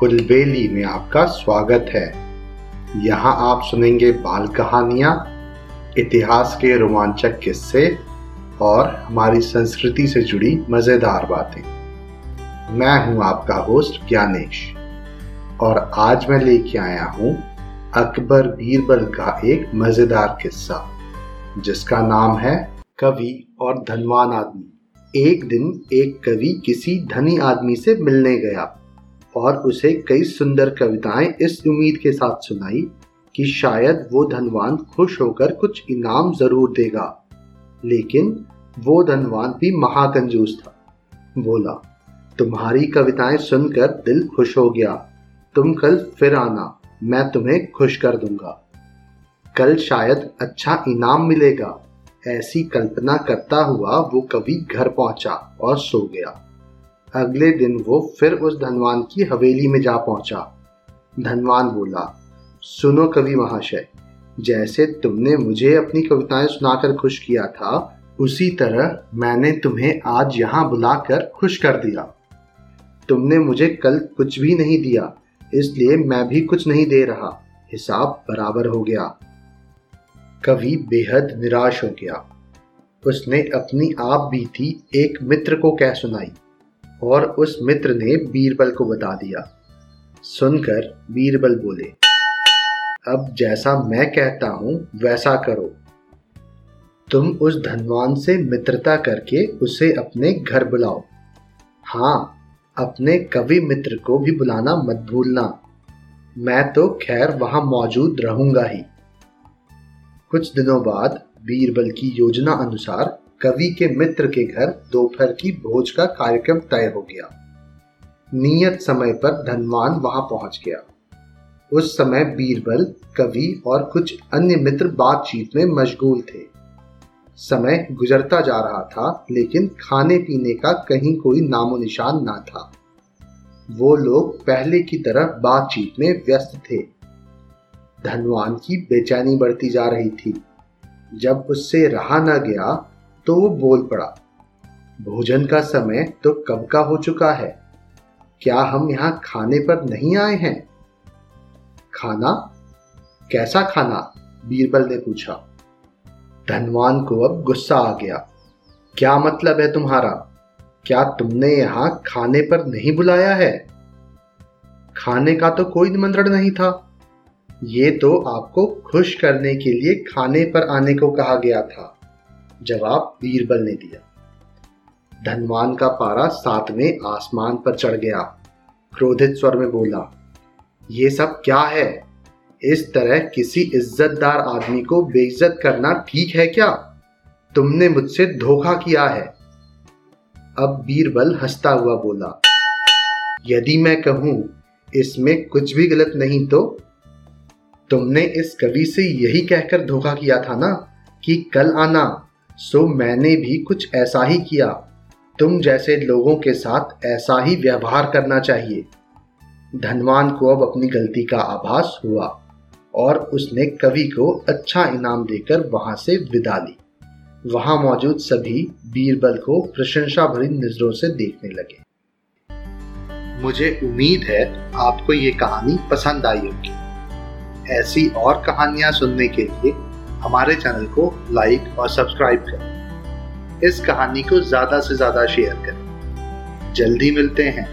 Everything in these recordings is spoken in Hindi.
कुलबेली में आपका स्वागत है। यहाँ आप सुनेंगे बाल कहानियाँ, इतिहास के रोमांचक किस्से और हमारी संस्कृति से जुड़ी मज़ेदार बातें। मैं हूँ आपका होस्ट ज्ञानेश और आज मैं लेके आया हूँ अकबर बीरबल का एक मज़ेदार किस्सा, जिसका नाम है कवि और धनवान आदमी। एक दिन एक कवि किसी धनी आदमी से मिलने गया। और उसे कई सुंदर कविताएँ इस उम्मीद के साथ सुनाई कि शायद वो धनवान खुश होकर कुछ इनाम ज़रूर देगा। लेकिन वो धनवान भी महाकंजूस था। बोला, तुम्हारी कविताएँ सुनकर दिल खुश हो गया। तुम कल फिर आना, मैं तुम्हें खुश कर दूँगा। कल शायद अच्छा इनाम मिलेगा। ऐसी कल्पना करता हुआ वो कवि घर पहुँचा और सो गया। अगले दिन वो फिर उस धनवान की हवेली में जा पहुँचा। धनवान बोला, सुनो कवि महाशय, जैसे तुमने मुझे अपनी कविताएँ सुनाकर खुश किया था, उसी तरह मैंने तुम्हें आज यहाँ बुलाकर खुश कर दिया। तुमने मुझे कल कुछ भी नहीं दिया, इसलिए मैं भी कुछ नहीं दे रहा। हिसाब बराबर हो गया। कवि बेहद निराश हो गया। उसने अपनी आप बीती एक मित्र को कह सुनाई और उस मित्र ने बीरबल को बता दिया। सुनकर बीरबल बोले, अब जैसा मैं कहता हूँ, वैसा करो। तुम उस धनवान से मित्रता करके उसे अपने घर बुलाओ। हाँ अपने कवि मित्र को भी बुलाना मत भूलना। मैं तो खैर वहाँ मौजूद रहूँगा ही। कुछ दिनों बाद बीरबल की योजना अनुसार कवि के मित्र के घर दोपहर की भोज का कार्यक्रम तय हो गया। नियत समय पर धनवान वहाँ पहुँच गया। उस समय बीरबल, कवि और कुछ अन्य मित्र बातचीत में मशगूल थे। समय गुजरता जा रहा था, लेकिन खाने पीने का कहीं कोई नामो निशान ना था। वो लोग पहले की तरह बातचीत में व्यस्त थे। धनवान की बेचैनी बढ़ती जा रही थी। जब उससे रहा न गया तो वो बोल पड़ा, भोजन का समय तो कब का हो चुका है? क्या हम यहाँ खाने पर नहीं आए हैं? खाना? कैसा खाना? बीरबल ने पूछा। धनवान को अब गुस्सा आ गया। क्या मतलब है तुम्हारा? क्या तुमने यहाँ खाने पर नहीं बुलाया है? खाने का तो कोई निमंत्रण नहीं था। ये तो आपको खुश करने के लिए खाने पर आने को कहा गया था। जवाब बीरबल ने दिया। धनवान का पारा सातवें आसमान पर चढ़ गया। क्रोधित स्वर में बोला, ये सब क्या है? इस तरह किसी इज्जतदार आदमी को बेइज्जत करना ठीक है क्या? तुमने मुझसे धोखा किया है। अब बीरबल हंसता हुआ बोला, यदि मैं कहूँ इसमें कुछ भी गलत नहीं तो? तुमने इस कवि से यही कहकर धोखा किया था ना कि कल आना। सो मैंने भी कुछ ऐसा ही किया। तुम जैसे लोगों के साथ ऐसा ही व्यवहार करना चाहिए। धनवान को अब अपनी गलती का आभास हुआ और उसने कवि को अच्छा इनाम देकर वहाँ से विदा ली। वहाँ मौजूद सभी बीरबल को प्रशंसा भरी नज़रों से देखने लगे। मुझे उम्मीद है आपको ये कहानी पसंद आई होगी। ऐसी और कहानियाँ सुनने के लिए हमारे चैनल को लाइक और सब्सक्राइब करें। इस कहानी को ज़्यादा से ज़्यादा शेयर करें। जल्दी मिलते हैं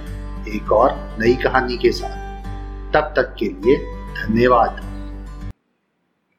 एक और नई कहानी के साथ। तब तक के लिए धन्यवाद।